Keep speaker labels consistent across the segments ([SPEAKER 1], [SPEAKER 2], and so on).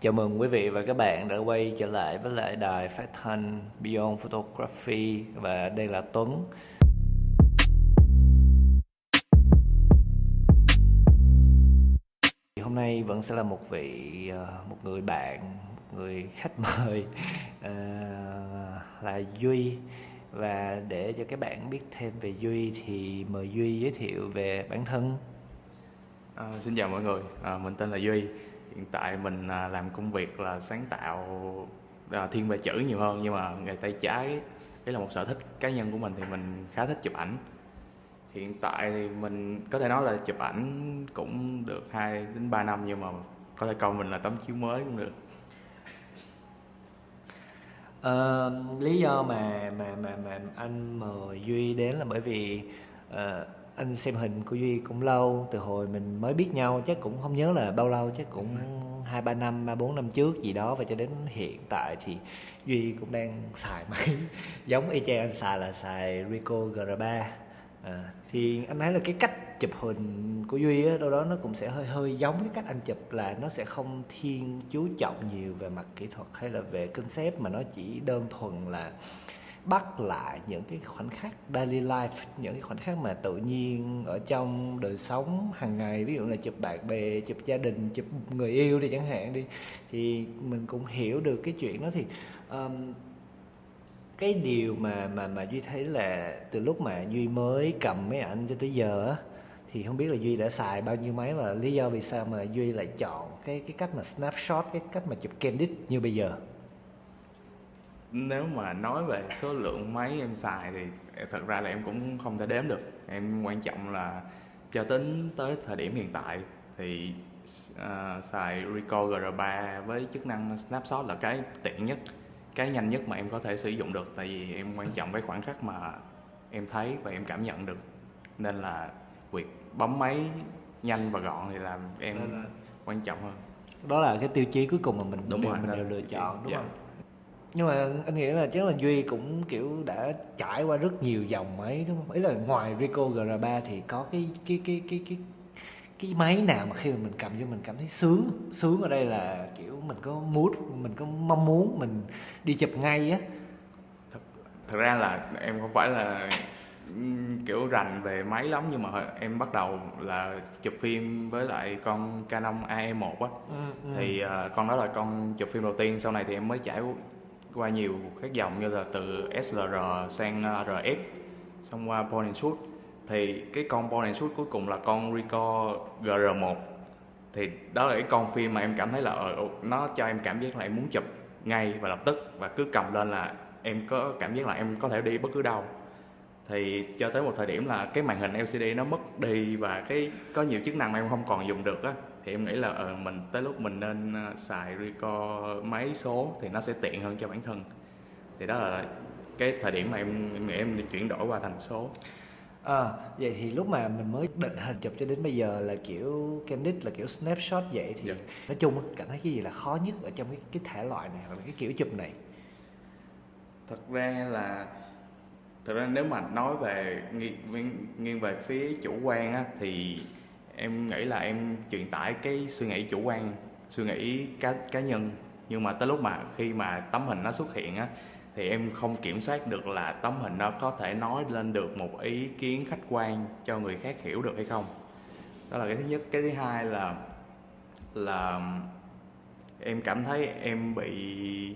[SPEAKER 1] Chào mừng quý vị và các bạn đã quay trở lại với lại đài phát thanh Beyond Photography và đây là Tuấn. Hôm nay vẫn sẽ là một vị ờ, một người bạn, một người khách mời ờ, là Duy và để cho các bạn biết thêm về Duy thì mời Duy giới thiệu về bản thân.
[SPEAKER 2] À, xin chào mọi người, à, mình tên là Duy. Hiện tại mình à, làm công việc là sáng tạo à, thiên về chữ nhiều hơn nhưng mà nghề tay trái đấy là một sở thích cá nhân của mình thì mình khá thích chụp ảnh. Hiện tại thì mình có thể nói là chụp ảnh cũng được 2 đến 3 năm nhưng mà có thể coi mình là tấm chiếu mới cũng được.
[SPEAKER 1] Ờ, lý do mà mà mà mà anh mời Duy đến là bởi vì uh, anh xem hình của Duy cũng lâu từ hồi mình mới biết nhau chắc cũng không nhớ là bao lâu chắc cũng hai ba năm ba bốn năm trước gì đó và cho đến hiện tại thì Duy cũng đang xài máy giống y chang anh xài là xài Ricoh GR3 à, thì anh thấy là cái cách chụp hình của Duy á, đâu đó nó cũng sẽ hơi hơi giống cái cách anh chụp là nó sẽ không thiên chú trọng nhiều về mặt kỹ thuật hay là về concept mà nó chỉ đơn thuần là bắt lại những cái khoảnh khắc daily life những cái khoảnh khắc mà tự nhiên ở trong đời sống hàng ngày ví dụ là chụp bạn bè chụp gia đình chụp người yêu đi chẳng hạn đi thì mình cũng hiểu được cái chuyện đó thì um, cái điều mà mà mà duy thấy là từ lúc mà duy mới cầm máy ảnh cho tới giờ á thì không biết là duy đã xài bao nhiêu máy và lý do vì sao mà duy lại chọn cái cái cách mà snapshot cái cách mà chụp candid như bây giờ?
[SPEAKER 2] Nếu mà nói về số lượng máy em xài thì thật ra là em cũng không thể đếm được. Em quan trọng là cho tính tới thời điểm hiện tại thì à, xài Ricoh GR3 với chức năng snapshot là cái tiện nhất cái nhanh nhất mà em có thể sử dụng được tại vì em quan trọng cái khoảnh khắc mà em thấy và em cảm nhận được nên là việc bấm máy nhanh và gọn thì làm em quan trọng hơn
[SPEAKER 1] đó là cái tiêu chí cuối cùng mà mình
[SPEAKER 2] Đúng
[SPEAKER 1] đều,
[SPEAKER 2] rồi,
[SPEAKER 1] mình đều
[SPEAKER 2] là
[SPEAKER 1] lựa chọn đúng
[SPEAKER 2] Dạ.
[SPEAKER 1] không nhưng mà anh nghĩ là chắc là duy cũng kiểu đã trải qua rất nhiều dòng máy đúng không? Ý là ngoài ricoh gr3 thì có cái cái cái cái cái cái máy nào mà khi mà mình cầm vô mình cảm thấy sướng? Sướng ở đây là kiểu mình có mood mình có mong muốn mình đi chụp ngay á.
[SPEAKER 2] Thật ra là em không phải là kiểu rành về máy lắm nhưng mà em bắt đầu là chụp phim với lại con Canon AE1 á.
[SPEAKER 1] Ừ,
[SPEAKER 2] thì à, con đó là con chụp phim đầu tiên sau này thì em mới trải qua nhiều các dòng như là từ SLR sang à, RF xong qua point and shoot thì cái con point and shoot cuối cùng là con Ricoh GR1 thì đó là cái con phim mà em cảm thấy là ờ, nó cho em cảm giác là em muốn chụp ngay và lập tức, và cứ cầm lên là em có cảm giác là em có thể đi bất cứ đâu. Thì cho tới một thời điểm là cái màn hình LCD nó mất đi và cái, có nhiều chức năng mà em không còn dùng được á thì em nghĩ là ờ, mình tới lúc mình nên ờ, xài Ricoh máy số thì nó sẽ tiện hơn cho bản thân. Thì đó là cái thời điểm mà em em nghĩ em đi chuyển đổi qua thành số.
[SPEAKER 1] À, vậy thì lúc mà mình mới định hình chụp cho đến bây giờ là kiểu candid là kiểu snapshot vậy thì
[SPEAKER 2] Dạ.
[SPEAKER 1] nói chung á, cảm thấy cái gì là khó nhất ở trong cái cái thể loại này hoặc là cái kiểu chụp này?
[SPEAKER 2] Thật ra là thật ra nếu mà nói về nghiêng, nghiêng về phía chủ quan á thì em nghĩ là em truyền tải cái suy nghĩ chủ quan suy nghĩ cá cá nhân. Nhưng mà tới lúc mà khi mà tấm hình nó xuất hiện á thì em không kiểm soát được là tấm hình nó có thể nói lên được một ý kiến khách quan cho người khác hiểu được hay không. Đó là cái thứ nhất. Cái thứ hai là là em cảm thấy em bị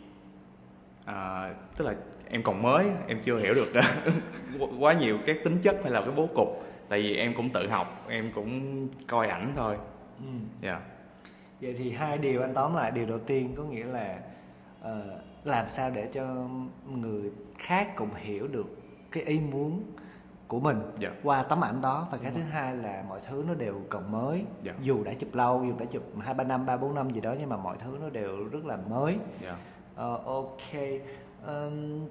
[SPEAKER 2] à, tức là em còn mới em chưa hiểu được quá nhiều cái tính chất hay là cái bố cục tại vì em cũng tự học em cũng coi ảnh thôi.
[SPEAKER 1] Ừ.
[SPEAKER 2] dạ.
[SPEAKER 1] Vậy thì hai điều anh tóm lại điều đầu tiên có nghĩa là ờ, làm sao để cho người khác cũng hiểu được cái ý muốn của mình
[SPEAKER 2] Dạ.
[SPEAKER 1] qua tấm ảnh đó. Và cái
[SPEAKER 2] Đúng
[SPEAKER 1] thứ hai là mọi thứ nó đều còn mới.
[SPEAKER 2] Dạ.
[SPEAKER 1] dù đã chụp lâu dù đã chụp hai ba năm ba bốn năm gì đó nhưng mà mọi thứ nó đều rất là mới.
[SPEAKER 2] Dạ.
[SPEAKER 1] Ờ, ok. Um,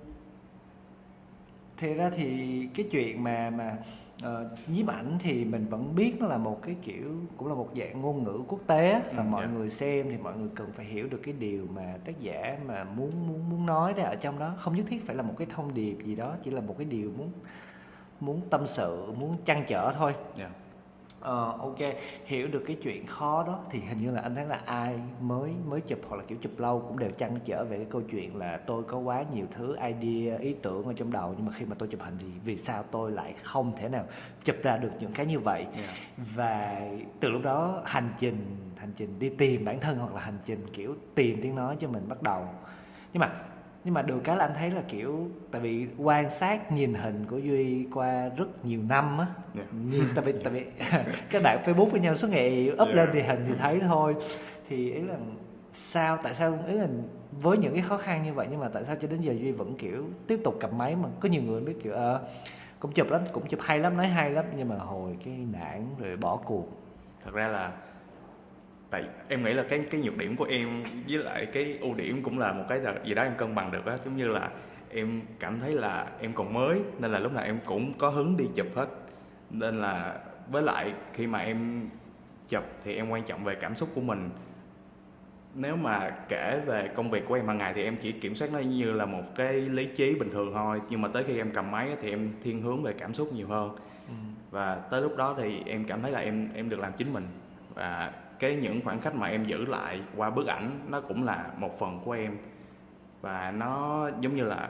[SPEAKER 1] thì ra thì cái chuyện mà mà uh, nhiếp ảnh thì mình vẫn biết nó là một cái kiểu cũng là một dạng ngôn ngữ quốc tế á, và
[SPEAKER 2] Ừ,
[SPEAKER 1] mọi
[SPEAKER 2] dạ.
[SPEAKER 1] người xem thì mọi người cần phải hiểu được cái điều mà tác giả mà muốn muốn muốn nói ra ở trong đó. Không nhất thiết phải là một cái thông điệp gì đó chỉ là một cái điều muốn muốn tâm sự muốn trăn trở thôi.
[SPEAKER 2] Dạ
[SPEAKER 1] Ờ, ok hiểu được cái chuyện khó đó thì hình như là anh thấy là ai mới mới chụp hoặc là kiểu chụp lâu cũng đều trăn trở về cái câu chuyện là tôi có quá nhiều thứ idea ý tưởng ở trong đầu nhưng mà khi mà tôi chụp hình thì vì sao tôi lại không thể nào chụp ra được những cái như vậy
[SPEAKER 2] yeah.
[SPEAKER 1] và từ lúc đó hành trình hành trình đi tìm bản thân hoặc là hành trình kiểu tìm tiếng nói cho mình bắt đầu nhưng mà nhưng mà được cái là anh thấy là kiểu tại vì quan sát nhìn hình của duy qua rất nhiều năm á
[SPEAKER 2] Yeah.
[SPEAKER 1] như tại vì tại vì các bạn facebook với nhau suốt ngày up
[SPEAKER 2] Yeah.
[SPEAKER 1] lên thì hình thì thấy thôi thì ý là sao tại sao ý là với những cái khó khăn như vậy nhưng mà tại sao cho đến giờ duy vẫn kiểu tiếp tục cầm máy mà có nhiều người biết kiểu ờ cũng chụp lắm cũng chụp hay lắm nói hay lắm nhưng mà hồi cái nản rồi bỏ cuộc
[SPEAKER 2] thật ra là tại em nghĩ là cái cái nhược điểm của em với lại cái ưu điểm cũng là một cái gì đó em cân bằng được á. Giống như là em cảm thấy là em còn mới nên là lúc nào em cũng có hứng đi chụp hết. Nên là với lại khi mà em chụp thì em quan trọng về cảm xúc của mình. Nếu mà kể về công việc của em hàng ngày thì em chỉ kiểm soát nó như là một cái lý trí bình thường thôi. Nhưng mà tới khi em cầm máy thì em thiên hướng về cảm xúc nhiều hơn. Và tới lúc đó thì em cảm thấy là em em được làm chính mình. Và cái những khoảng cách mà em giữ lại qua bức ảnh nó cũng là một phần của em. Và nó giống như là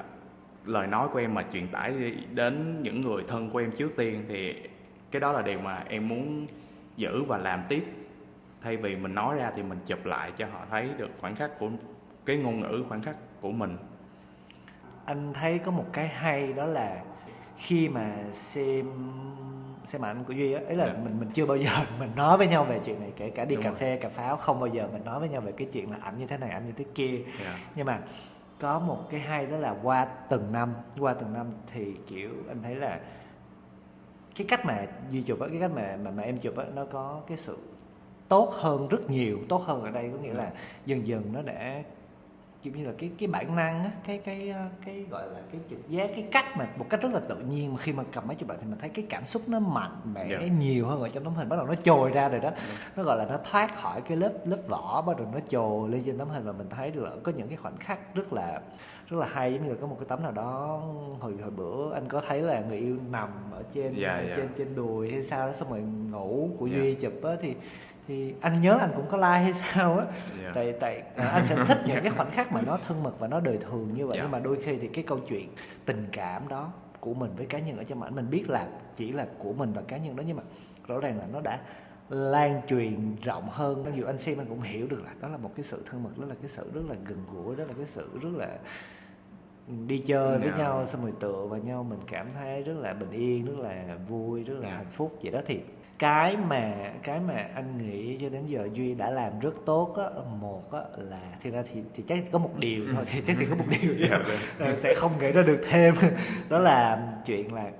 [SPEAKER 2] lời nói của em mà truyền tải đi đến những người thân của em trước tiên thì cái đó là điều mà em muốn giữ và làm tiếp. Thay vì mình nói ra thì mình chụp lại cho họ thấy được khoảnh khắc của cái ngôn ngữ khoảnh khắc của mình.
[SPEAKER 1] Anh thấy có một cái hay đó là khi mà xem xem ảnh của duy á ấy là
[SPEAKER 2] Dạ.
[SPEAKER 1] mình mình chưa bao giờ mình nói với nhau về chuyện này kể cả đi
[SPEAKER 2] Đúng
[SPEAKER 1] cà
[SPEAKER 2] rồi.
[SPEAKER 1] phê cà pháo không bao giờ mình nói với nhau về cái chuyện là ảnh như thế này ảnh như thế kia
[SPEAKER 2] yeah.
[SPEAKER 1] nhưng mà có một cái hay đó là qua từng năm qua từng năm thì kiểu anh thấy là cái cách mà duy chụp á cái cách mà mà, mà em chụp á nó có cái sự tốt hơn rất nhiều tốt hơn ở đây có nghĩa là dần dần nó đã kiểu như là cái cái bản năng á cái cái ờ, cái gọi là cái trực giác cái cách mà một cách rất là tự nhiên mà khi mà cầm máy chụp lại thì mình thấy cái cảm xúc nó mạnh mẽ
[SPEAKER 2] Dạ.
[SPEAKER 1] nhiều hơn ở trong tấm hình bắt đầu nó trồi ra rồi đó nó gọi là nó thoát khỏi cái lớp lớp vỏ bắt đầu nó trồi lên trên tấm hình và mình thấy được là có những cái khoảnh khắc rất là rất là hay giống như là có một cái tấm nào đó hồi hồi bữa anh có thấy là người yêu nằm ở trên
[SPEAKER 2] Dạ,
[SPEAKER 1] ở
[SPEAKER 2] dạ.
[SPEAKER 1] trên trên đùi hay sao đó xong rồi ngủ của
[SPEAKER 2] Dạ.
[SPEAKER 1] duy chụp á thì thì anh nhớ anh cũng có like hay sao á
[SPEAKER 2] Yeah.
[SPEAKER 1] tại tại à, anh sẽ thích những cái khoảnh khắc mà nó thân mật và nó đời thường như vậy
[SPEAKER 2] Dạ.
[SPEAKER 1] nhưng mà đôi khi thì cái câu chuyện tình cảm đó của mình với cá nhân ở trong ảnh mình biết là chỉ là của mình và cá nhân đó nhưng mà rõ ràng là nó đã lan truyền rộng hơn mặc dù anh xem anh cũng hiểu được là đó là một cái sự thân mật đó là cái sự rất là gần gũi đó là cái sự rất là đi chơi với
[SPEAKER 2] Dạ.
[SPEAKER 1] nhau xong rồi tựa vào nhau mình cảm thấy rất là bình yên rất là vui rất là
[SPEAKER 2] Dạ.
[SPEAKER 1] hạnh phúc vậy đó thì cái mà cái mà anh nghĩ cho đến giờ duy đã làm rất tốt á một á là thì ra thì thì chắc có một điều thôi thì chắc thì có một điều
[SPEAKER 2] Dạ,
[SPEAKER 1] thôi Ờ, sẽ không nghĩ ra được thêm. Đó là chuyện là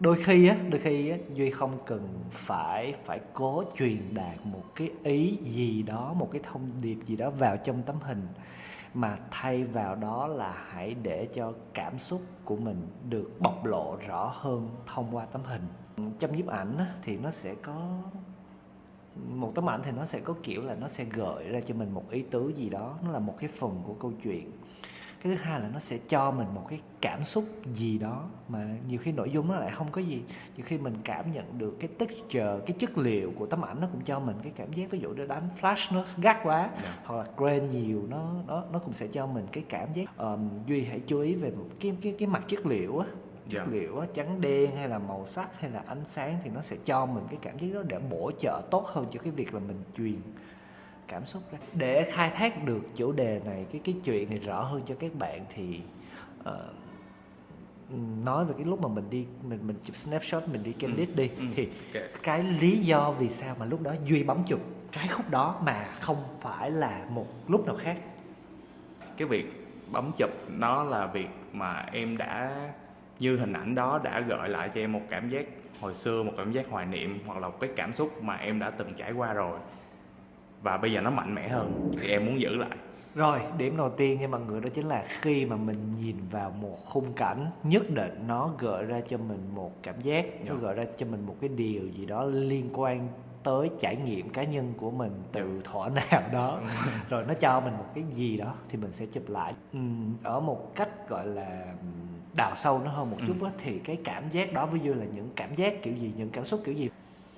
[SPEAKER 1] đôi khi á đôi khi á duy không cần phải phải cố truyền đạt một cái ý gì đó một cái thông điệp gì đó vào trong tấm hình mà thay vào đó là hãy để cho cảm xúc của mình được bộc lộ rõ hơn thông qua tấm hình trong nhiếp ảnh thì nó sẽ có một tấm ảnh thì nó sẽ có kiểu là nó sẽ gợi ra cho mình một ý tứ gì đó nó là một cái phần của câu chuyện. Cái thứ hai là nó sẽ cho mình một cái cảm xúc gì đó mà nhiều khi nội dung nó lại không có gì. Nhiều khi mình cảm nhận được cái texture cái chất liệu của tấm ảnh nó cũng cho mình cái cảm giác ví dụ như đánh flash nó gắt quá
[SPEAKER 2] Dạ.
[SPEAKER 1] hoặc là grain nhiều nó nó nó cũng sẽ cho mình cái cảm giác Ờm, duy hãy chú ý về cái cái cái mặt chất liệu á chất
[SPEAKER 2] Dạ.
[SPEAKER 1] liệu trắng đen hay là màu sắc hay là ánh sáng thì nó sẽ cho mình cái cảm giác đó để bổ trợ tốt hơn cho cái việc là mình truyền cảm xúc ra để khai thác được chủ đề này cái cái chuyện này rõ hơn cho các bạn thì ờ, nói về cái lúc mà mình đi mình mình chụp snapshot mình đi candid đi
[SPEAKER 2] ừ.
[SPEAKER 1] thì cái lý do vì sao mà lúc đó duy bấm chụp cái khúc đó mà không phải là một lúc nào khác
[SPEAKER 2] cái việc bấm chụp nó là việc mà em đã như hình ảnh đó đã gợi lại cho em một cảm giác hồi xưa một cảm giác hoài niệm hoặc là một cái cảm xúc mà em đã từng trải qua rồi và bây giờ nó mạnh mẽ hơn thì em muốn giữ lại
[SPEAKER 1] Rồi, điểm đầu tiên nha mọi người đó chính là khi mà mình nhìn vào một khung cảnh nhất định nó gợi ra cho mình một cảm giác, nó
[SPEAKER 2] Dạ.
[SPEAKER 1] gợi ra cho mình một cái điều gì đó liên quan tới trải nghiệm cá nhân của mình từ thuở nào đó. Rồi nó cho mình một cái gì đó thì mình sẽ chụp lại. Ở một cách gọi là đào sâu nó hơn một chút á thì cái cảm giác đó ví dụ là những cảm giác kiểu gì những cảm xúc kiểu gì?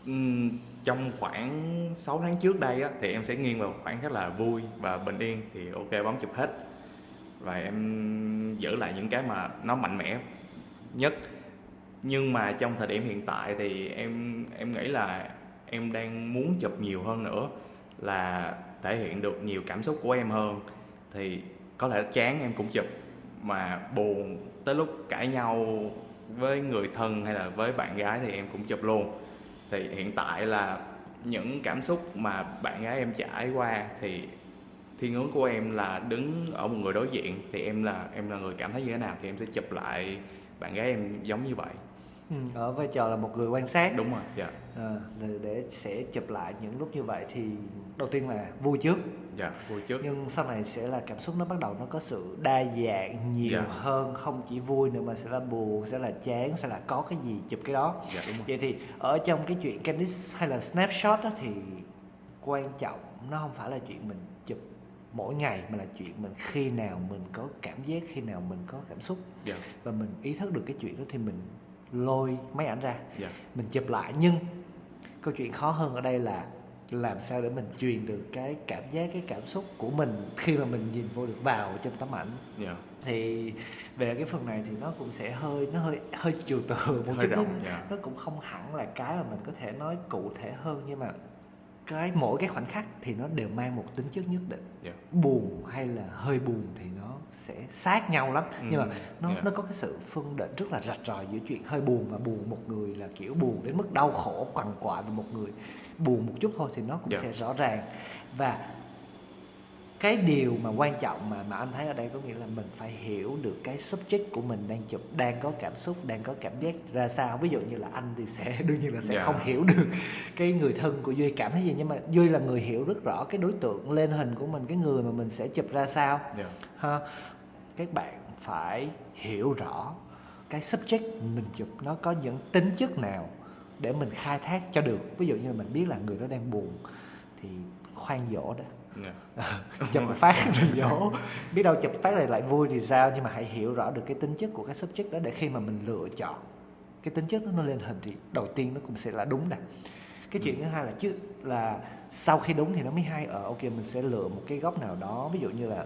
[SPEAKER 2] Ừm, trong khoảng 6 tháng trước đây á, thì em sẽ nghiêng vào khoảng khá là vui và bình yên thì ok bấm chụp hết. Và em giữ lại những cái mà nó mạnh mẽ nhất. Nhưng mà trong thời điểm hiện tại thì em em nghĩ là em đang muốn chụp nhiều hơn nữa là thể hiện được nhiều cảm xúc của em hơn. Thì có thể chán em cũng chụp mà buồn tới lúc cãi nhau với người thân hay là với bạn gái thì em cũng chụp luôn. Thì hiện tại là những cảm xúc mà bạn gái em trải qua thì thiên hướng của em là đứng ở một người đối diện thì em là em là người cảm thấy như thế nào thì em sẽ chụp lại bạn gái em giống như vậy.
[SPEAKER 1] Ừ, ở vai trò là một người quan sát.
[SPEAKER 2] Đúng rồi dạ
[SPEAKER 1] à, để, sẽ chụp lại những lúc như vậy thì đầu tiên là vui trước.
[SPEAKER 2] Dạ vui trước.
[SPEAKER 1] Nhưng sau này sẽ là cảm xúc nó bắt đầu nó có sự đa dạng nhiều
[SPEAKER 2] Dạ.
[SPEAKER 1] hơn không chỉ vui nữa mà sẽ là buồn sẽ là chán sẽ là có cái gì chụp cái đó.
[SPEAKER 2] Dạ đúng rồi.
[SPEAKER 1] Vậy thì ở trong cái chuyện candid hay là snapshot đó thì quan trọng nó không phải là chuyện mình chụp mỗi ngày mà là chuyện mình khi nào mình có cảm giác khi nào mình có cảm xúc.
[SPEAKER 2] Dạ.
[SPEAKER 1] Và mình ý thức được cái chuyện đó thì mình lôi máy ảnh ra.
[SPEAKER 2] Dạ.
[SPEAKER 1] Mình chụp lại nhưng câu chuyện khó hơn ở đây là làm sao để mình truyền được cái cảm giác cái cảm xúc của mình khi mà mình nhìn vô được vào trong tấm ảnh.
[SPEAKER 2] Dạ
[SPEAKER 1] thì về cái phần này thì nó cũng sẽ hơi nó hơi hơi trừu tượng một
[SPEAKER 2] hơi
[SPEAKER 1] chút
[SPEAKER 2] rộng
[SPEAKER 1] nó, nó cũng không hẳn là cái mà mình có thể nói cụ thể hơn nhưng mà cái mỗi cái khoảnh khắc thì nó đều mang một tính chất nhất định.
[SPEAKER 2] Dạ
[SPEAKER 1] buồn hay là hơi buồn thì nó sẽ sát nhau lắm nhưng mà
[SPEAKER 2] Ừ,
[SPEAKER 1] nó
[SPEAKER 2] dạ.
[SPEAKER 1] nó có cái sự phân định rất là rạch ròi giữa chuyện hơi buồn và buồn một người là kiểu buồn đến mức đau khổ quằn quại và một người buồn một chút thôi thì nó cũng
[SPEAKER 2] Dạ.
[SPEAKER 1] sẽ rõ ràng và cái điều mà quan trọng mà mà anh thấy ở đây có nghĩa là mình phải hiểu được cái subject của mình đang chụp đang có cảm xúc đang có cảm giác ra sao. Ví dụ như là anh thì sẽ đương nhiên là sẽ
[SPEAKER 2] Dạ.
[SPEAKER 1] không hiểu được cái người thân của duy cảm thấy gì. Nhưng mà duy là người hiểu rất rõ cái đối tượng lên hình của mình cái người mà mình sẽ chụp ra sao.
[SPEAKER 2] Dạ.
[SPEAKER 1] Ha các bạn phải hiểu rõ cái subject mình chụp nó có những tính chất nào để mình khai thác cho được. Ví dụ như là mình biết là người đó đang buồn thì khoan dỗ đó chụp một phát rồi dỗ biết đâu chụp phát này lại vui thì sao nhưng mà hãy hiểu rõ được cái tính chất của cái subject đó để khi mà mình lựa chọn cái tính chất đó nó lên hình thì đầu tiên nó cũng sẽ là đúng nè. Cái chuyện thứ hai là chứ là sau khi đúng thì nó mới hay. Ở ok mình sẽ lựa một cái góc nào đó ví dụ như là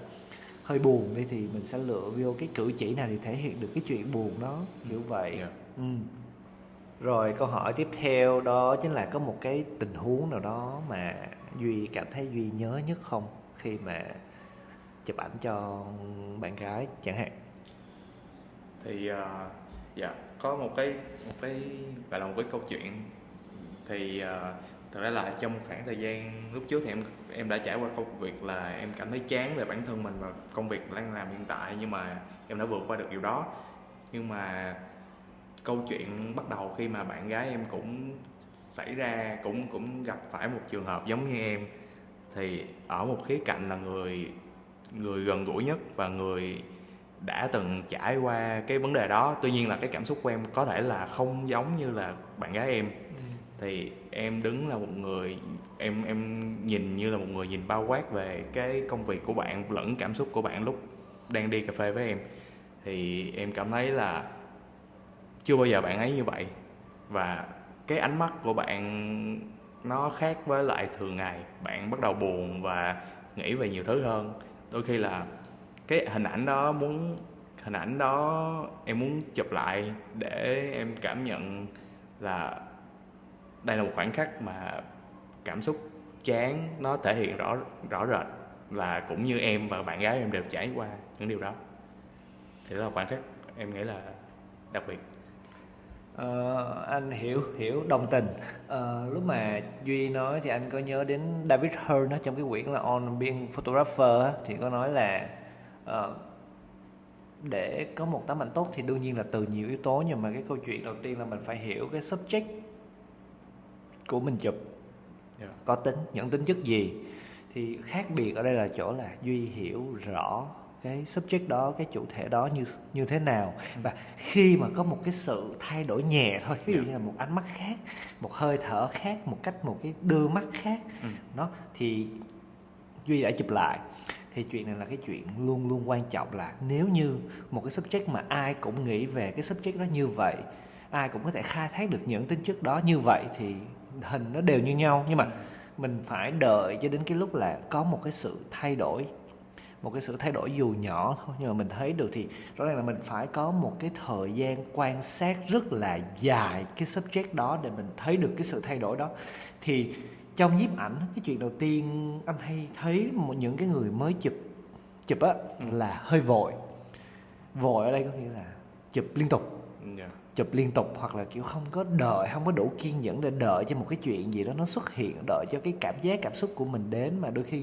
[SPEAKER 1] hơi buồn đi thì mình sẽ lựa vô cái cử chỉ nào thì thể hiện được cái chuyện buồn đó kiểu vậy.
[SPEAKER 2] Dạ.
[SPEAKER 1] Ừ. Rồi câu hỏi tiếp theo đó chính là có một cái tình huống nào đó mà Duy cảm thấy Duy nhớ nhất không khi mà chụp ảnh cho bạn gái chẳng hạn.
[SPEAKER 2] thì uh, dạ có một cái một cái gọi là một cái câu chuyện thì uh, thật ra là trong khoảng thời gian lúc trước thì em em đã trải qua công việc là em cảm thấy chán về bản thân mình và công việc đang làm hiện tại nhưng mà em đã vượt qua được điều đó nhưng mà câu chuyện bắt đầu khi mà bạn gái em cũng xảy ra cũng cũng gặp phải một trường hợp giống như em. Thì ở một khía cạnh là người người gần gũi nhất và người đã từng trải qua cái vấn đề đó. Tuy nhiên là cái cảm xúc của em có thể là không giống như là bạn gái em. Thì em đứng là một người em em nhìn như là một người nhìn bao quát về cái công việc của bạn lẫn cảm xúc của bạn lúc đang đi cà phê với em. Thì em cảm thấy là chưa bao giờ bạn ấy như vậy. Và cái ánh mắt của bạn nó khác với lại thường ngày. Bạn bắt đầu buồn và nghĩ về nhiều thứ hơn. Đôi khi là cái hình ảnh đó muốn, hình ảnh đó em muốn chụp lại để em cảm nhận là đây là một khoảnh khắc mà cảm xúc chán nó thể hiện rõ rõ rệt là cũng như em và bạn gái em đều trải qua những điều đó. Thì đó là khoảnh khắc em nghĩ là đặc biệt.
[SPEAKER 1] Ờ, anh hiểu hiểu đồng tình. Ờ, lúc mà duy nói thì anh có nhớ đến David Hearn trong cái quyển là On Being Photographer á, thì có nói là ờ, để có một tấm ảnh tốt thì đương nhiên là từ nhiều yếu tố nhưng mà cái câu chuyện đầu tiên là mình phải hiểu cái subject của mình chụp.
[SPEAKER 2] Dạ.
[SPEAKER 1] có tính những tính chất gì. Thì khác biệt ở đây là chỗ là duy hiểu rõ cái subject đó cái chủ thể đó như như thế nào. Và khi mà có một cái sự thay đổi nhẹ thôi ví dụ
[SPEAKER 2] Dạ.
[SPEAKER 1] như là một ánh mắt khác một hơi thở khác một cách một cái đưa mắt khác
[SPEAKER 2] Ừ.
[SPEAKER 1] nó thì duy đã chụp lại. Thì chuyện này là cái chuyện luôn luôn quan trọng là nếu như một cái subject mà ai cũng nghĩ về cái subject đó như vậy ai cũng có thể khai thác được những tính chất đó như vậy thì hình nó đều như nhau. Nhưng mà mình phải đợi cho đến cái lúc là có một cái sự thay đổi một cái sự thay đổi dù nhỏ thôi. Nhưng mà mình thấy được thì rõ ràng là mình phải có một cái thời gian quan sát rất là dài cái subject đó để mình thấy được cái sự thay đổi đó. Thì trong nhiếp ảnh cái chuyện đầu tiên anh hay thấy một những cái người mới chụp chụp á là hơi vội. Vội ở đây có nghĩa là chụp liên tục.
[SPEAKER 2] Dạ.
[SPEAKER 1] chụp liên tục hoặc là kiểu không có đợi không có đủ kiên nhẫn để đợi cho một cái chuyện gì đó nó xuất hiện đợi cho cái cảm giác cảm xúc của mình đến mà đôi khi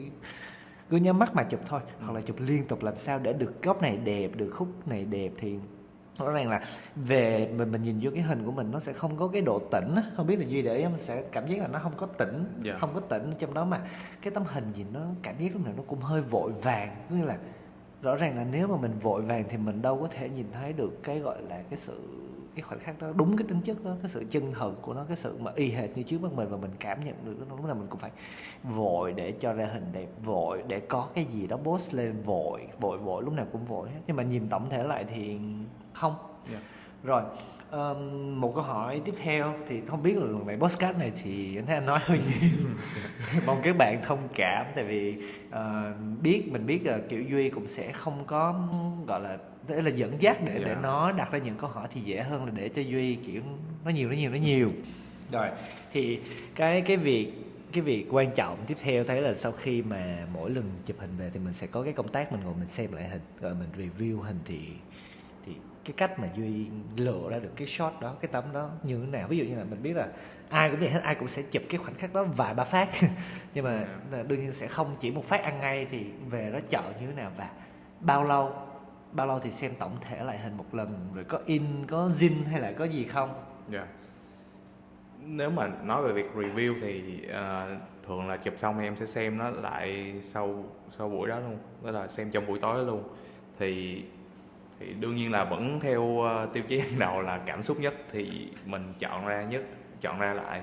[SPEAKER 1] cứ nhắm mắt mà chụp thôi hoặc là chụp liên tục làm sao để được góc này đẹp được khúc này đẹp thì rõ ràng là về mình mình nhìn vô cái hình của mình nó sẽ không có cái độ tĩnh không biết là duy để mình sẽ cảm giác là nó không có tĩnh
[SPEAKER 2] Dạ.
[SPEAKER 1] không có tĩnh trong đó mà cái tấm hình gì nó cảm giác lúc nào nó cũng hơi vội vàng. Có nghĩa là rõ ràng là nếu mà mình vội vàng thì mình đâu có thể nhìn thấy được cái gọi là cái sự cái khoảnh khắc đó đúng cái tính chất đó cái sự chân thực của nó cái sự mà y hệt như trước mắt mình và mình cảm nhận được nó lúc nào mình cũng phải vội để cho ra hình đẹp vội để có cái gì đó post lên vội vội vội lúc nào cũng vội hết. Nhưng mà nhìn tổng thể lại thì không.
[SPEAKER 2] Dạ.
[SPEAKER 1] rồi ờm, một câu hỏi tiếp theo thì không biết là lần này podcast này thì anh thấy anh nói hơi nhiều. Mong các bạn thông cảm tại vì ờ, biết mình biết là kiểu duy cũng sẽ không có gọi là để là dẫn dắt để để
[SPEAKER 2] Dạ.
[SPEAKER 1] nó đặt ra những câu hỏi thì dễ hơn là để cho duy kiểu nói nhiều nói nhiều nói nhiều. Rồi thì cái cái việc cái việc quan trọng tiếp theo thấy là sau khi mà mỗi lần chụp hình về thì mình sẽ có cái công tác mình ngồi mình xem lại hình rồi mình review hình thì thì cái cách mà duy lựa ra được cái shot đó cái tấm đó như thế nào? Ví dụ như là mình biết là ai cũng vậy hết ai cũng sẽ chụp cái khoảnh khắc đó vài ba phát. Nhưng mà là đương nhiên sẽ không chỉ một phát ăn ngay thì về đó chọn như thế nào và bao lâu bao lâu thì xem tổng thể lại hình một lần rồi có in có zin hay là có gì không
[SPEAKER 2] Dạ. Nếu mà nói về việc review thì uh, thường là chụp xong em sẽ xem nó lại sau sau buổi đó luôn, đó là xem trong buổi tối đó luôn. Thì thì đương nhiên là vẫn theo uh, tiêu chí đầu là cảm xúc nhất thì mình chọn ra nhất, chọn ra lại.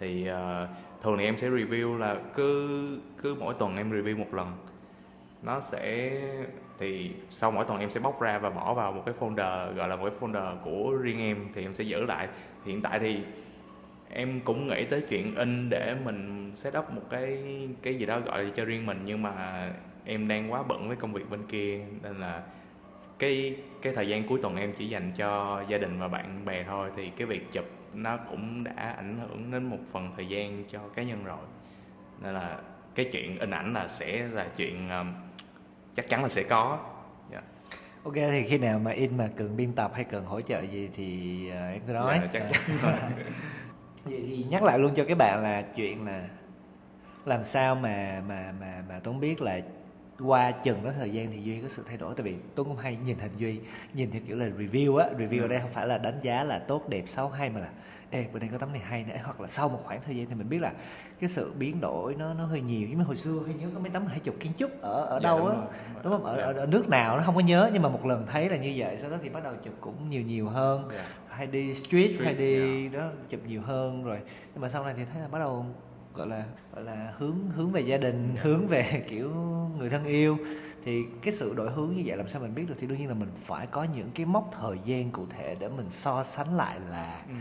[SPEAKER 2] Thì uh, thường thì em sẽ review là cứ cứ mỗi tuần em review một lần. Nó sẽ thì sau mỗi tuần em sẽ bóc ra và bỏ vào một cái folder, gọi là một cái folder của riêng em thì em sẽ giữ lại. Hiện tại thì em cũng nghĩ tới chuyện in để mình set up một cái cái gì đó gọi là cho riêng mình, nhưng mà em đang quá bận với công việc bên kia, nên là cái cái thời gian cuối tuần em chỉ dành cho gia đình và bạn bè thôi. Thì cái việc chụp nó cũng đã ảnh hưởng đến một phần thời gian cho cá nhân rồi. Nên là cái chuyện in ảnh là sẽ là chuyện um, chắc chắn là sẽ có. Dạ.
[SPEAKER 1] ok thì khi nào mà in mà cần biên tập hay cần hỗ trợ gì thì ờ, em cứ nói.
[SPEAKER 2] Dạ, chắc chắn rồi.
[SPEAKER 1] vậy thì nhắc lại luôn cho các bạn là chuyện là làm sao mà mà mà mà Tuấn biết là qua chừng đó thời gian thì Duy có sự thay đổi. Tại vì Tuấn cũng hay nhìn hình Duy nhìn theo kiểu là review á. Review ở đây không phải là đánh giá là tốt đẹp xấu hay mà là ê bữa nay có tấm này hay nè. Hoặc là sau một khoảng thời gian thì mình biết là cái sự biến đổi nó nó hơi nhiều. Nhưng mà hồi xưa hay nhớ có mấy tấm hay chụp kiến trúc ở ở
[SPEAKER 2] Dạ,
[SPEAKER 1] đâu á.
[SPEAKER 2] đúng
[SPEAKER 1] đúng không? Ở,
[SPEAKER 2] Dạ.
[SPEAKER 1] ở, ở nước nào nó không có nhớ nhưng mà một lần thấy là như vậy sau đó thì bắt đầu chụp cũng nhiều nhiều hơn.
[SPEAKER 2] Dạ.
[SPEAKER 1] hay đi street,
[SPEAKER 2] Street,
[SPEAKER 1] hay đi đó chụp nhiều hơn rồi. Nhưng mà sau này thì thấy là bắt đầu gọi là gọi là hướng hướng về gia đình
[SPEAKER 2] Dạ.
[SPEAKER 1] hướng về kiểu người thân yêu. Thì cái sự đổi hướng như vậy làm sao mình biết được? Thì đương nhiên là mình phải có những cái mốc thời gian cụ thể để mình so sánh lại là
[SPEAKER 2] Ừ.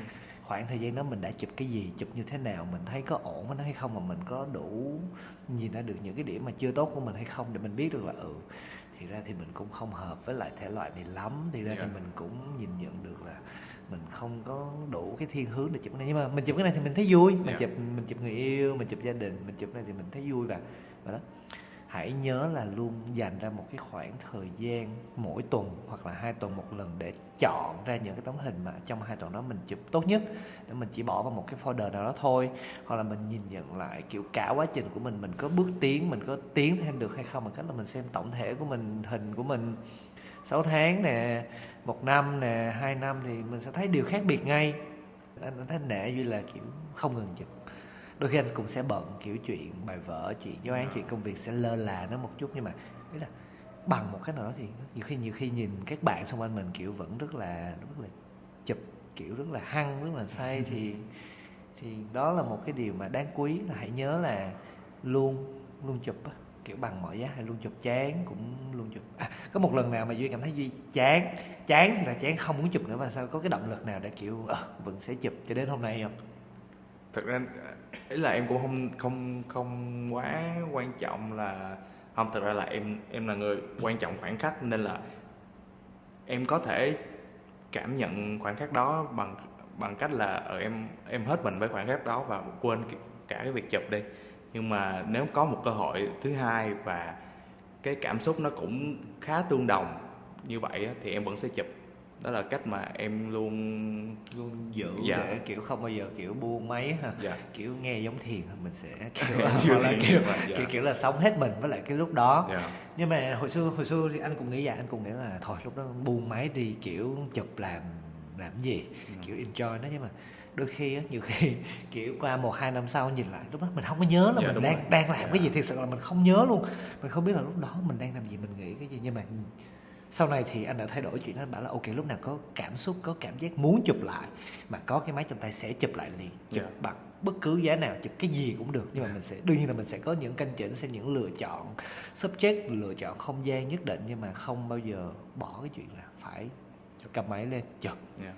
[SPEAKER 1] khoảng thời gian đó mình đã chụp cái gì chụp như thế nào mình thấy có ổn với nó hay không mà mình có đủ nhìn ra được những cái điểm mà chưa tốt của mình hay không để mình biết được là ừ thì ra thì mình cũng không hợp với lại thể loại này lắm thì ra thì
[SPEAKER 2] Dạ.
[SPEAKER 1] mình cũng nhìn nhận được là mình không có đủ cái thiên hướng để chụp cái này nhưng mà mình chụp cái này thì mình thấy vui mình
[SPEAKER 2] Dạ.
[SPEAKER 1] chụp mình chụp người yêu mình chụp gia đình mình chụp cái này thì mình thấy vui và và đó hãy nhớ là luôn dành ra một cái khoảng thời gian mỗi tuần hoặc là hai tuần một lần để chọn ra những cái tấm hình mà trong hai tuần đó mình chụp tốt nhất. Để mình chỉ bỏ vào một cái folder nào đó thôi. Hoặc là mình nhìn nhận lại kiểu cả quá trình của mình mình có bước tiến, mình có tiến thêm được hay không bằng cách là mình xem tổng thể của mình, hình của mình. 6 tháng nè, một năm nè, hai năm thì mình sẽ thấy điều khác biệt ngay. Anh anh thấy nể duy là kiểu không ngừng chụp đôi khi anh cũng sẽ bận kiểu chuyện bài vở chuyện giáo án chuyện công việc sẽ lơ là nó một chút. Nhưng mà ý là bằng một cách nào đó thì nhiều khi nhiều khi nhìn các bạn xung quanh mình kiểu vẫn rất là rất là chụp kiểu rất là hăng rất là say thì thì đó là một cái điều mà đáng quý. Là hãy nhớ là luôn luôn chụp á kiểu bằng mọi giá. Hay luôn chụp chán cũng luôn chụp. À, có một lần nào mà duy cảm thấy duy chán chán thì là chán không muốn chụp nữa và sao có cái động lực nào để kiểu ờ, vẫn sẽ chụp cho đến hôm nay không
[SPEAKER 2] thực ra, ý là em cũng không không không quá quan trọng là, không, thực ra là em em là người quan trọng khoảng cách nên là em có thể cảm nhận khoảng cách đó bằng bằng cách là ở em em hết mình với khoảng cách đó và quên cả cái việc chụp đi. Nhưng mà nếu có một cơ hội thứ hai và cái cảm xúc nó cũng khá tương đồng như vậy thì em vẫn sẽ chụp đó là cách mà em luôn
[SPEAKER 1] luôn giữ
[SPEAKER 2] Dạ.
[SPEAKER 1] để kiểu không bao giờ kiểu buông máy ha
[SPEAKER 2] dạ
[SPEAKER 1] kiểu nghe giống thiền mình sẽ kiểu, là kiểu,
[SPEAKER 2] nhưng mà dạ.
[SPEAKER 1] kiểu kiểu là sống hết mình với lại cái lúc đó
[SPEAKER 2] dạ
[SPEAKER 1] nhưng mà hồi xưa hồi xưa thì anh cũng nghĩ vậy anh cũng nghĩ là thôi lúc đó buông máy đi kiểu chụp làm làm gì
[SPEAKER 2] Ừ.
[SPEAKER 1] kiểu enjoy nó nhưng mà đôi khi á nhiều khi kiểu qua một hai năm sau nhìn lại lúc đó mình không có nhớ là
[SPEAKER 2] Dạ,
[SPEAKER 1] mình đang
[SPEAKER 2] rồi.
[SPEAKER 1] đang làm
[SPEAKER 2] Dạ.
[SPEAKER 1] cái gì thực sự là mình không nhớ luôn mình không biết là lúc đó mình đang làm gì mình nghĩ cái gì nhưng mà sau này thì anh đã thay đổi chuyện đó anh bảo là ok lúc nào có cảm xúc có cảm giác muốn chụp lại mà có cái máy trong tay sẽ chụp lại liền chụp
[SPEAKER 2] Dạ.
[SPEAKER 1] bằng bất cứ giá nào chụp cái gì cũng được. Nhưng mà mình sẽ đương nhiên là mình sẽ có những canh chỉnh sẽ những lựa chọn subject lựa chọn không gian nhất định nhưng mà không bao giờ bỏ cái chuyện là phải cầm máy lên chụp.
[SPEAKER 2] Dạ.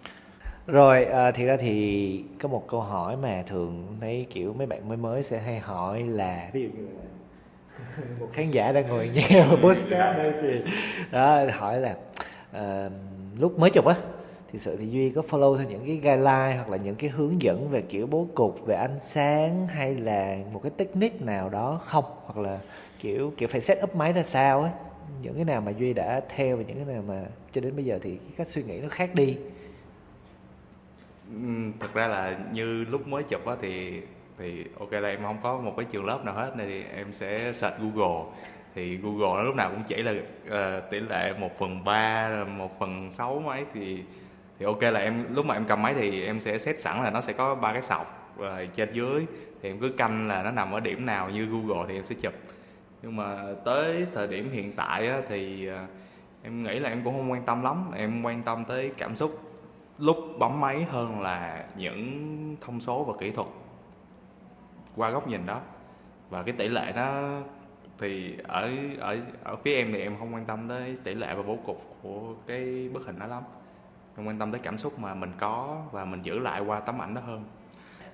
[SPEAKER 1] Rồi à, thì ra thì có một câu hỏi mà thường thấy kiểu mấy bạn mới mới sẽ hay hỏi là ví dụ như là một khán giả đang ngồi nghe podcast đây thì đó hỏi là uh, lúc mới chụp á thì sự thì duy có follow theo những cái guideline hoặc là những cái hướng dẫn về kiểu bố cục về ánh sáng hay là một cái technique nào đó không? Hoặc là kiểu kiểu phải set up máy ra sao ấy những cái nào mà duy đã theo và những cái nào mà cho đến bây giờ thì cái cách suy nghĩ nó khác đi.
[SPEAKER 2] Thật thực ra là như lúc mới chụp á thì thì ok là em không có một cái trường lớp nào hết nên thì em sẽ search Google. Thì Google nó lúc nào cũng chỉ là uh, tỷ lệ một phần ba một phần sáu mấy thì thì ok là em lúc mà em cầm máy thì em sẽ xét sẵn là nó sẽ có ba cái sọc rồi trên dưới. Thì em cứ canh là nó nằm ở điểm nào như Google thì em sẽ chụp. Nhưng mà tới thời điểm hiện tại á, thì uh, em nghĩ là em cũng không quan tâm lắm. Em quan tâm tới cảm xúc lúc bấm máy hơn là những thông số và kỹ thuật qua góc nhìn đó. Và cái tỷ lệ nó thì ở ở ở phía em thì em không quan tâm tới tỷ lệ và bố cục của cái bức hình đó lắm. Em quan tâm tới cảm xúc mà mình có và mình giữ lại qua tấm ảnh đó hơn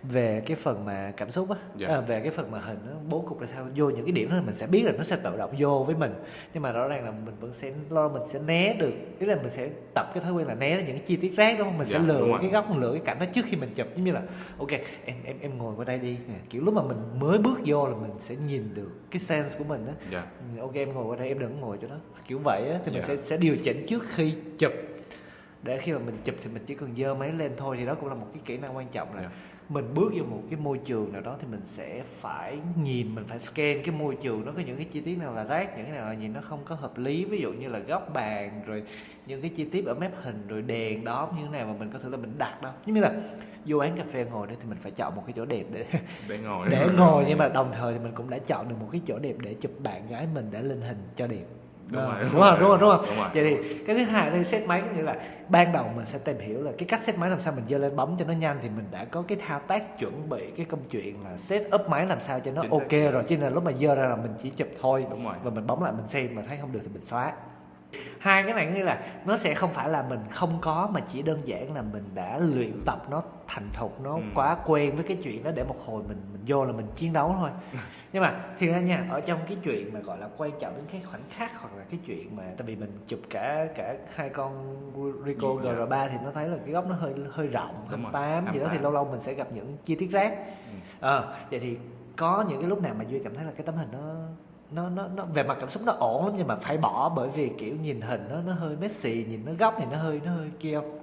[SPEAKER 1] về cái phần mà cảm xúc á
[SPEAKER 2] Dạ.
[SPEAKER 1] à, về cái phần mà hình nó bố cục là sao? Vô những cái điểm đó mình sẽ biết là nó sẽ tự động vô với mình. Nhưng mà rõ ràng là mình vẫn sẽ lo mình sẽ né được. Ý là mình sẽ tập cái thói quen là né những cái chi tiết rác đúng không? Mình sẽ
[SPEAKER 2] Dạ, đúng
[SPEAKER 1] lựa cái góc lựa cái cảnh đó trước khi mình chụp. Giống như là ok em em em ngồi qua đây đi. Kiểu lúc mà mình mới bước vô là mình sẽ nhìn được cái sense của mình á.
[SPEAKER 2] Dạ.
[SPEAKER 1] Ok em ngồi qua đây em đừng ngồi chỗ đó. Kiểu vậy á thì mình
[SPEAKER 2] Dạ.
[SPEAKER 1] sẽ sẽ điều chỉnh trước khi chụp. Để khi mà mình chụp thì mình chỉ cần dơ máy lên thôi. Thì đó cũng là một cái kỹ năng quan trọng là
[SPEAKER 2] Dạ.
[SPEAKER 1] Mình bước vô một cái môi trường nào đó thì mình sẽ phải nhìn mình phải scan cái môi trường nó có những cái chi tiết nào là rác những cái nào là nhìn nó không có hợp lý. Ví dụ như là góc bàn rồi những cái chi tiết ở mép hình rồi đèn đó như thế nào mà mình có thể là mình đặt đâu. Giống như là vô quán cà phê ngồi đó thì mình phải chọn một cái chỗ đẹp để
[SPEAKER 2] để ngồi.
[SPEAKER 1] để ngồi nhưng mà đồng thời thì mình cũng đã chọn được một cái chỗ đẹp để chụp bạn gái mình để lên hình cho đẹp
[SPEAKER 2] Đúng
[SPEAKER 1] Ờ,
[SPEAKER 2] rồi,
[SPEAKER 1] đúng rồi đúng rồi đúng rồi.
[SPEAKER 2] đúng rồi.
[SPEAKER 1] vậy thì cái thứ hai là set máy nghĩa là ban đầu mình sẽ tìm hiểu là cái cách set máy làm sao mình dơ lên bấm cho nó nhanh thì mình đã có cái thao tác chuẩn bị cái công chuyện là set up máy làm sao cho nó
[SPEAKER 2] Chính
[SPEAKER 1] ok rồi cho nên lúc mà dơ ra là mình chỉ chụp thôi
[SPEAKER 2] đúng rồi.
[SPEAKER 1] và mình bấm lại mình xem mà thấy không được thì mình xóa hai cái này nghĩa là nó sẽ không phải là mình không có mà chỉ đơn giản là mình đã luyện tập nó thành thục nó
[SPEAKER 2] Ừ.
[SPEAKER 1] quá quen với cái chuyện đó để một hồi mình mình vô là mình chiến đấu thôi nhưng mà thì ra nha ở trong cái chuyện mà gọi là quan trọng đến cái khoảnh khắc hoặc là cái chuyện mà tại vì mình chụp cả cả hai con Rico
[SPEAKER 2] Dạ.
[SPEAKER 1] GR3 thì nó thấy là cái góc nó hơi hơi rộng 28 gì đó thì
[SPEAKER 2] 28.
[SPEAKER 1] lâu lâu mình sẽ gặp những chi tiết rác
[SPEAKER 2] Ừ.
[SPEAKER 1] Ờ, vậy thì có những cái lúc nào mà duy cảm thấy là cái tấm hình nó nó nó nó về mặt cảm xúc nó ổn lắm nhưng mà phải bỏ bởi vì kiểu nhìn hình nó nó hơi messy nhìn nó góc thì nó hơi nó hơi kia. Không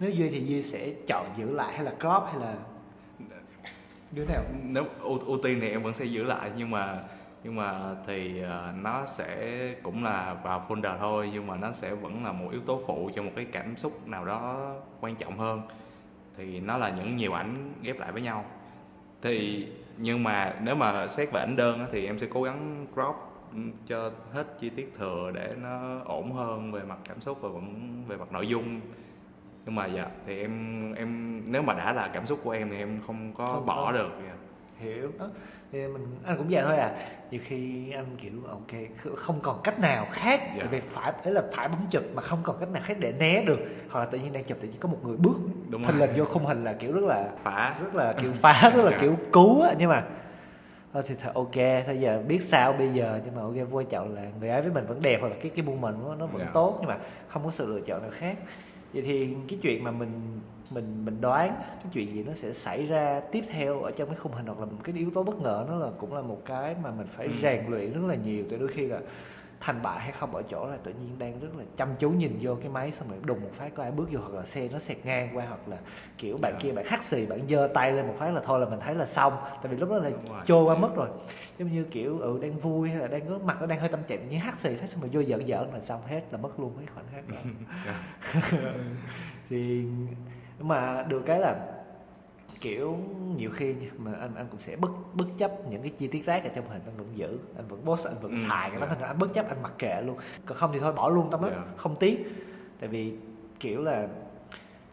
[SPEAKER 1] nếu duy thì duy sẽ chọn giữ lại hay là crop hay là đứa nào?
[SPEAKER 2] Nếu ưu, ưu tiên thì em vẫn sẽ giữ lại nhưng mà nhưng mà thì ờ, nó sẽ cũng là vào folder thôi nhưng mà nó sẽ vẫn là một yếu tố phụ cho một cái cảm xúc nào đó quan trọng hơn. Thì nó là những nhiều ảnh ghép lại với nhau. Thì nhưng mà nếu mà xét về ảnh đơn thì em sẽ cố gắng crop cho hết chi tiết thừa để nó ổn hơn về mặt cảm xúc và vẫn về mặt nội dung nhưng mà dạ thì em em nếu mà đã là cảm xúc của em thì em không có
[SPEAKER 1] Không
[SPEAKER 2] bỏ
[SPEAKER 1] có.
[SPEAKER 2] được dạ.
[SPEAKER 1] Hiểu. Đó. Thì mình anh cũng vậy thôi à. Nhiều khi anh kiểu ok không còn cách nào khác
[SPEAKER 2] Dạ.
[SPEAKER 1] tại vì phải ấy là phải bấm chụp mà không còn cách nào khác để né được. Hoặc là tự nhiên đang chụp tự nhiên có một người bước
[SPEAKER 2] đúng
[SPEAKER 1] thình
[SPEAKER 2] rồi.
[SPEAKER 1] lình vô khung hình là kiểu rất là
[SPEAKER 2] phá.
[SPEAKER 1] rất là kiểu phá rất là
[SPEAKER 2] Dạ.
[SPEAKER 1] kiểu cứu á. Nhưng mà thôi thì thôi ok thôi giờ biết sao bây giờ. Nhưng mà ok quan trọng là người ấy với mình vẫn đẹp hoặc là cái cái buôn mình nó, nó vẫn
[SPEAKER 2] Dạ.
[SPEAKER 1] tốt. Nhưng mà không có sự lựa chọn nào khác. Vậy thì cái chuyện mà mình mình mình đoán cái chuyện gì nó sẽ xảy ra tiếp theo ở trong cái khung hình hoặc là một cái yếu tố bất ngờ nó là cũng là một cái mà mình phải
[SPEAKER 2] Ừ.
[SPEAKER 1] rèn luyện rất là nhiều. Tại đôi khi là thành bại hay không ở chỗ là tự nhiên đang rất là chăm chú nhìn vô cái máy xong rồi đùng một phát có ai bước vô hoặc là xe nó xẹt ngang qua hoặc là kiểu bạn
[SPEAKER 2] Dạ.
[SPEAKER 1] kia bạn hắt xì bạn giơ tay lên một phát là thôi là mình thấy là xong. Tại vì lúc đó là trôi qua mất rồi. Giống như kiểu ừ đang vui hay là đang có mặt nó đang hơi tâm trạng như hắt xì phát xong rồi vô giỡn giỡn là xong hết là mất luôn cái khoảnh khắc đó. Thì nhưng mà được cái là kiểu nhiều khi nha, mà anh anh cũng sẽ bất bất chấp những cái chi tiết rác ở trong hình anh vẫn giữ anh vẫn post anh vẫn
[SPEAKER 2] Ừ,
[SPEAKER 1] xài cái đó
[SPEAKER 2] dạ.
[SPEAKER 1] thành ra anh bất chấp anh mặc kệ luôn còn không thì thôi bỏ luôn tao mất
[SPEAKER 2] Dạ.
[SPEAKER 1] không tiếc tại vì kiểu là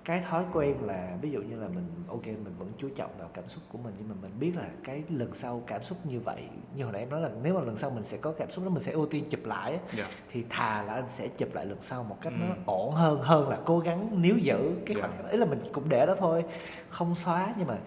[SPEAKER 1] cái thói quen là ví dụ như là mình ok mình vẫn chú trọng vào cảm xúc của mình nhưng mà mình biết là cái lần sau cảm xúc như vậy như hồi nãy em nói là nếu mà lần sau mình sẽ có cảm xúc đó mình sẽ ưu tiên chụp lại á,
[SPEAKER 2] dạ
[SPEAKER 1] thì thà là anh sẽ chụp lại lần sau một cách
[SPEAKER 2] Ừ.
[SPEAKER 1] nó ổn hơn hơn là cố gắng níu giữ cái
[SPEAKER 2] Dạ.
[SPEAKER 1] khoảnh khắc ấy là mình cũng để đó thôi không xóa nhưng mà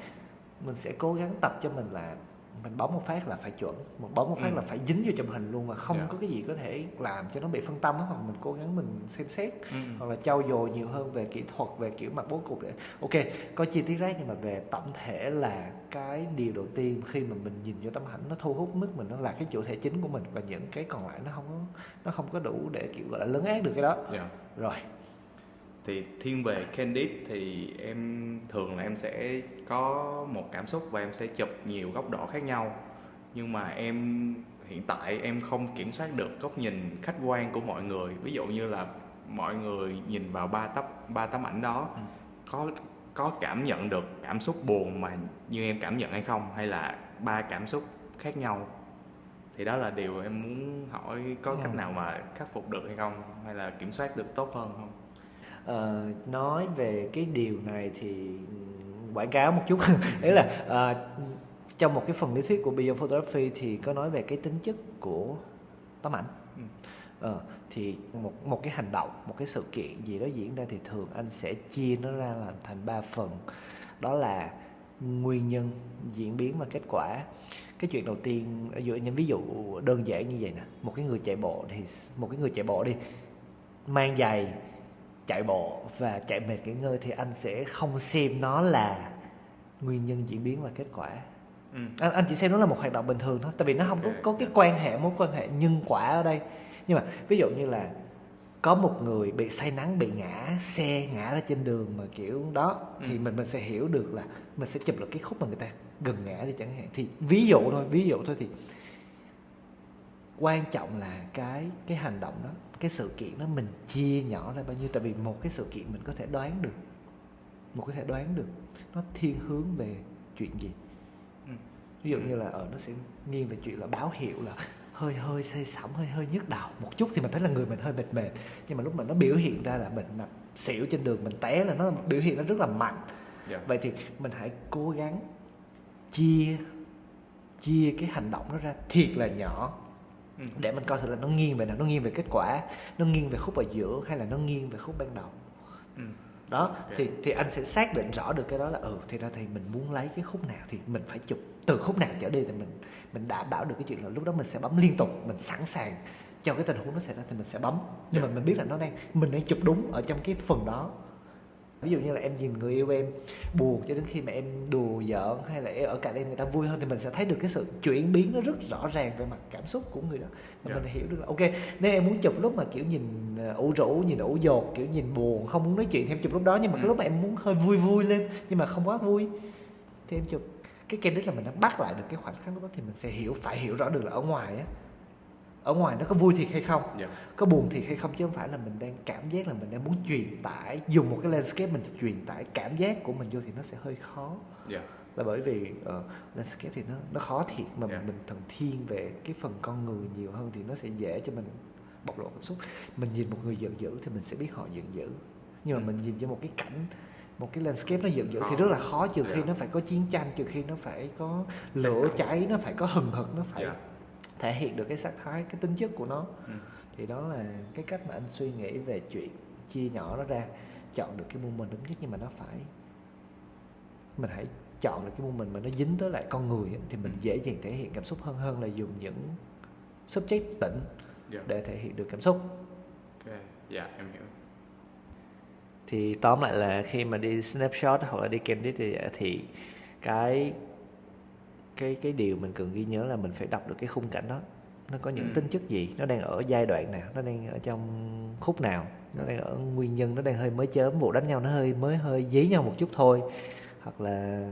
[SPEAKER 1] mình sẽ cố gắng tập cho mình là mình bấm một phát là phải chuẩn một bấm một phát
[SPEAKER 2] Ừ.
[SPEAKER 1] là phải dính vô trong hình luôn mà không
[SPEAKER 2] Dạ.
[SPEAKER 1] có cái gì có thể làm cho nó bị phân tâm hoặc mình cố gắng mình xem xét
[SPEAKER 2] ừ.
[SPEAKER 1] hoặc là trau dồi nhiều hơn về kỹ thuật về kiểu mặt bố cục để ok có chi tiết rác nhưng mà về tổng thể là cái điều đầu tiên khi mà mình nhìn vô tấm ảnh nó thu hút mức mình nó là cái chủ thể chính của mình và những cái còn lại nó không có nó không có đủ để kiểu gọi là lấn át được cái đó
[SPEAKER 2] dạ
[SPEAKER 1] rồi
[SPEAKER 2] thì thiên về candid thì em thường là em sẽ có một cảm xúc và em sẽ chụp nhiều góc độ khác nhau. Nhưng mà em hiện tại em không kiểm soát được góc nhìn khách quan của mọi người. Ví dụ như là mọi người nhìn vào ba tấm ba tấm ảnh đó
[SPEAKER 1] Ừ.
[SPEAKER 2] có có cảm nhận được cảm xúc buồn mà như em cảm nhận hay không? Hay là ba cảm xúc khác nhau? Thì đó là điều em muốn hỏi có
[SPEAKER 1] Ừ.
[SPEAKER 2] cách nào mà khắc phục được hay không? Hay là kiểm soát được tốt hơn không
[SPEAKER 1] Ờ, nói về cái điều này thì quảng cáo một chút. Đấy là ờ, trong một cái phần lý thuyết của Beyond Photography thì có nói về cái tính chất của tấm ảnh.
[SPEAKER 2] Ừ.
[SPEAKER 1] Ờ, thì một một cái hành động một cái sự kiện gì đó diễn ra thì thường anh sẽ chia nó ra làm thành ba phần. Đó là nguyên nhân diễn biến và kết quả. Cái chuyện đầu tiên dựa những ví dụ đơn giản như vậy nè. Một cái người chạy bộ thì một cái người chạy bộ đi mang giày chạy bộ và chạy mệt nghỉ ngơi thì anh sẽ không xem nó là nguyên nhân diễn biến và kết quả.
[SPEAKER 2] Ừ.
[SPEAKER 1] anh, anh chỉ xem nó là một hoạt động bình thường thôi tại vì nó không có có cái quan hệ mối quan hệ nhân quả ở đây. Nhưng mà ví dụ như là có một người bị say nắng bị ngã xe ngã ra trên đường mà kiểu đó thì
[SPEAKER 2] Ừ.
[SPEAKER 1] mình mình sẽ hiểu được là mình sẽ chụp được cái khúc mà người ta gần ngã đi chẳng hạn. Thì ví dụ thôi ví dụ thôi thì quan trọng là cái cái hành động đó cái sự kiện đó mình chia nhỏ ra bao nhiêu? Tại vì một cái sự kiện mình có thể đoán được một có thể đoán được nó thiên hướng về chuyện gì.
[SPEAKER 2] Ừ.
[SPEAKER 1] ví dụ như là ở nó sẽ nghiêng về chuyện là báo hiệu là hơi hơi say sẩm hơi hơi nhức đầu một chút thì mình thấy là người mình hơi mệt mệt. Nhưng mà lúc mà nó biểu hiện ra là mình nằm xỉu trên đường mình té là nó biểu hiện nó rất là mạnh.
[SPEAKER 2] Dạ.
[SPEAKER 1] vậy thì mình hãy cố gắng chia chia cái hành động nó ra thiệt là nhỏ
[SPEAKER 2] Ừ.
[SPEAKER 1] để mình coi thử là nó nghiêng về nào nó nghiêng về kết quả nó nghiêng về khúc ở giữa hay là nó nghiêng về khúc ban đầu
[SPEAKER 2] Ừ.
[SPEAKER 1] đó
[SPEAKER 2] Ok.
[SPEAKER 1] thì thì anh sẽ xác định rõ được cái đó là ừ thì ra thì mình muốn lấy cái khúc nào thì mình phải chụp từ khúc nào trở đi thì mình mình đảm bảo được cái chuyện là lúc đó mình sẽ bấm liên tục mình sẵn sàng cho cái tình huống nó xảy ra thì mình sẽ bấm nhưng
[SPEAKER 2] Dạ.
[SPEAKER 1] mà mình biết là nó đang mình đang chụp đúng ở trong cái phần đó ví dụ như là em nhìn người yêu em buồn cho đến khi mà em đùa giỡn hay là ở cạnh em người ta vui hơn thì mình sẽ thấy được cái sự chuyển biến nó rất rõ ràng về mặt cảm xúc của người đó và
[SPEAKER 2] Dạ.
[SPEAKER 1] mình hiểu được là ok nếu em muốn chụp lúc mà kiểu nhìn ờ, ủ rũ nhìn ủ dột kiểu nhìn buồn không muốn nói chuyện thì em chụp lúc đó nhưng mà cái
[SPEAKER 2] Ừ.
[SPEAKER 1] lúc mà em muốn hơi vui vui lên nhưng mà không quá vui thì em chụp cái candid là mình đã bắt lại được cái khoảnh khắc lúc đó thì mình sẽ hiểu phải hiểu rõ được là ở ngoài á ở ngoài nó có vui thiệt hay không
[SPEAKER 2] Dạ.
[SPEAKER 1] có buồn thiệt hay không chứ không phải là mình đang cảm giác là mình đang muốn truyền tải dùng một cái landscape mình truyền tải cảm giác của mình vô thì nó sẽ hơi khó
[SPEAKER 2] Dạ.
[SPEAKER 1] là bởi vì uh, landscape thì nó nó khó thiệt mà
[SPEAKER 2] Yeah.
[SPEAKER 1] mình thường thiên về cái phần con người nhiều hơn thì nó sẽ dễ cho mình bộc lộ cảm xúc mình nhìn một người giận dữ thì mình sẽ biết họ giận dữ nhưng mà
[SPEAKER 2] Ừ.
[SPEAKER 1] mình nhìn cho một cái cảnh một cái landscape nó dựng dữ thì rất là khó trừ khi
[SPEAKER 2] Dạ.
[SPEAKER 1] nó phải có chiến tranh trừ khi nó phải có lửa cháy nó phải có hừng hực nó phải
[SPEAKER 2] Dạ.
[SPEAKER 1] Thể hiện được cái sắc thái cái tính chất của nó
[SPEAKER 2] Ừ.
[SPEAKER 1] thì đó là cái cách mà anh suy nghĩ về chuyện chia nhỏ nó ra chọn được cái moment đúng nhất nhưng mà nó phải mình hãy chọn được cái moment mà nó dính tới lại con người á, thì mình
[SPEAKER 2] Ừ.
[SPEAKER 1] dễ dàng thể hiện cảm xúc hơn hơn là dùng những subject tĩnh
[SPEAKER 2] Dạ.
[SPEAKER 1] để thể hiện được cảm xúc
[SPEAKER 2] ok dạ em hiểu
[SPEAKER 1] thì tóm lại là khi mà đi snapshot hoặc là đi candid thì thì cái cái cái điều mình cần ghi nhớ là mình phải đọc được cái khung cảnh đó. Nó có những
[SPEAKER 2] Ừ.
[SPEAKER 1] tính chất gì? Nó đang ở giai đoạn nào? Nó đang ở trong khúc nào? Nó đang ở nguyên nhân? Nó đang hơi mới chớm vụ đánh nhau nó hơi mới hơi dí nhau một chút thôi. Hoặc là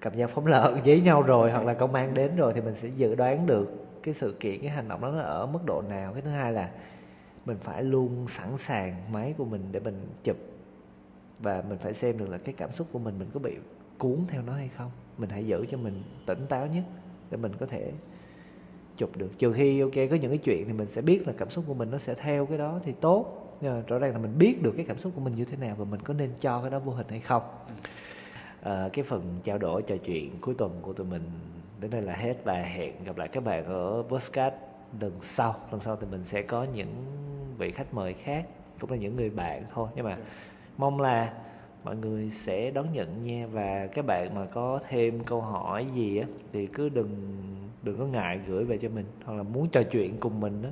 [SPEAKER 1] cầm dao phóng lợn dí nhau rồi hoặc là công an đến rồi thì mình sẽ dự đoán được cái sự kiện cái hành động đó nó ở mức độ nào. Cái thứ hai là mình phải luôn sẵn sàng máy của mình để mình chụp. Và mình phải xem được là cái cảm xúc của mình mình có bị cuốn theo nó hay không mình hãy giữ cho mình tỉnh táo nhất để mình có thể chụp được. Trừ khi ok có những cái chuyện thì mình sẽ biết là cảm xúc của mình nó sẽ theo cái đó thì tốt. Nhưng mà rõ ràng là mình biết được cái cảm xúc của mình như thế nào và mình có nên cho cái đó vô hình hay không. À, cái phần trao đổi trò chuyện cuối tuần của tụi mình đến đây là hết và hẹn gặp lại các bạn ở podcast lần sau. Lần sau thì mình sẽ có những vị khách mời khác cũng là những người bạn thôi. Nhưng mà mong là mọi người sẽ đón nhận nha. Và các bạn mà có thêm câu hỏi gì á, thì cứ đừng đừng có ngại gửi về cho mình, hoặc là muốn trò chuyện cùng mình đó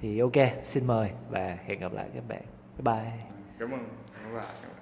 [SPEAKER 1] thì ok, xin mời và hẹn gặp lại các bạn. Bye bye.
[SPEAKER 2] Cảm ơn. Cảm ơn.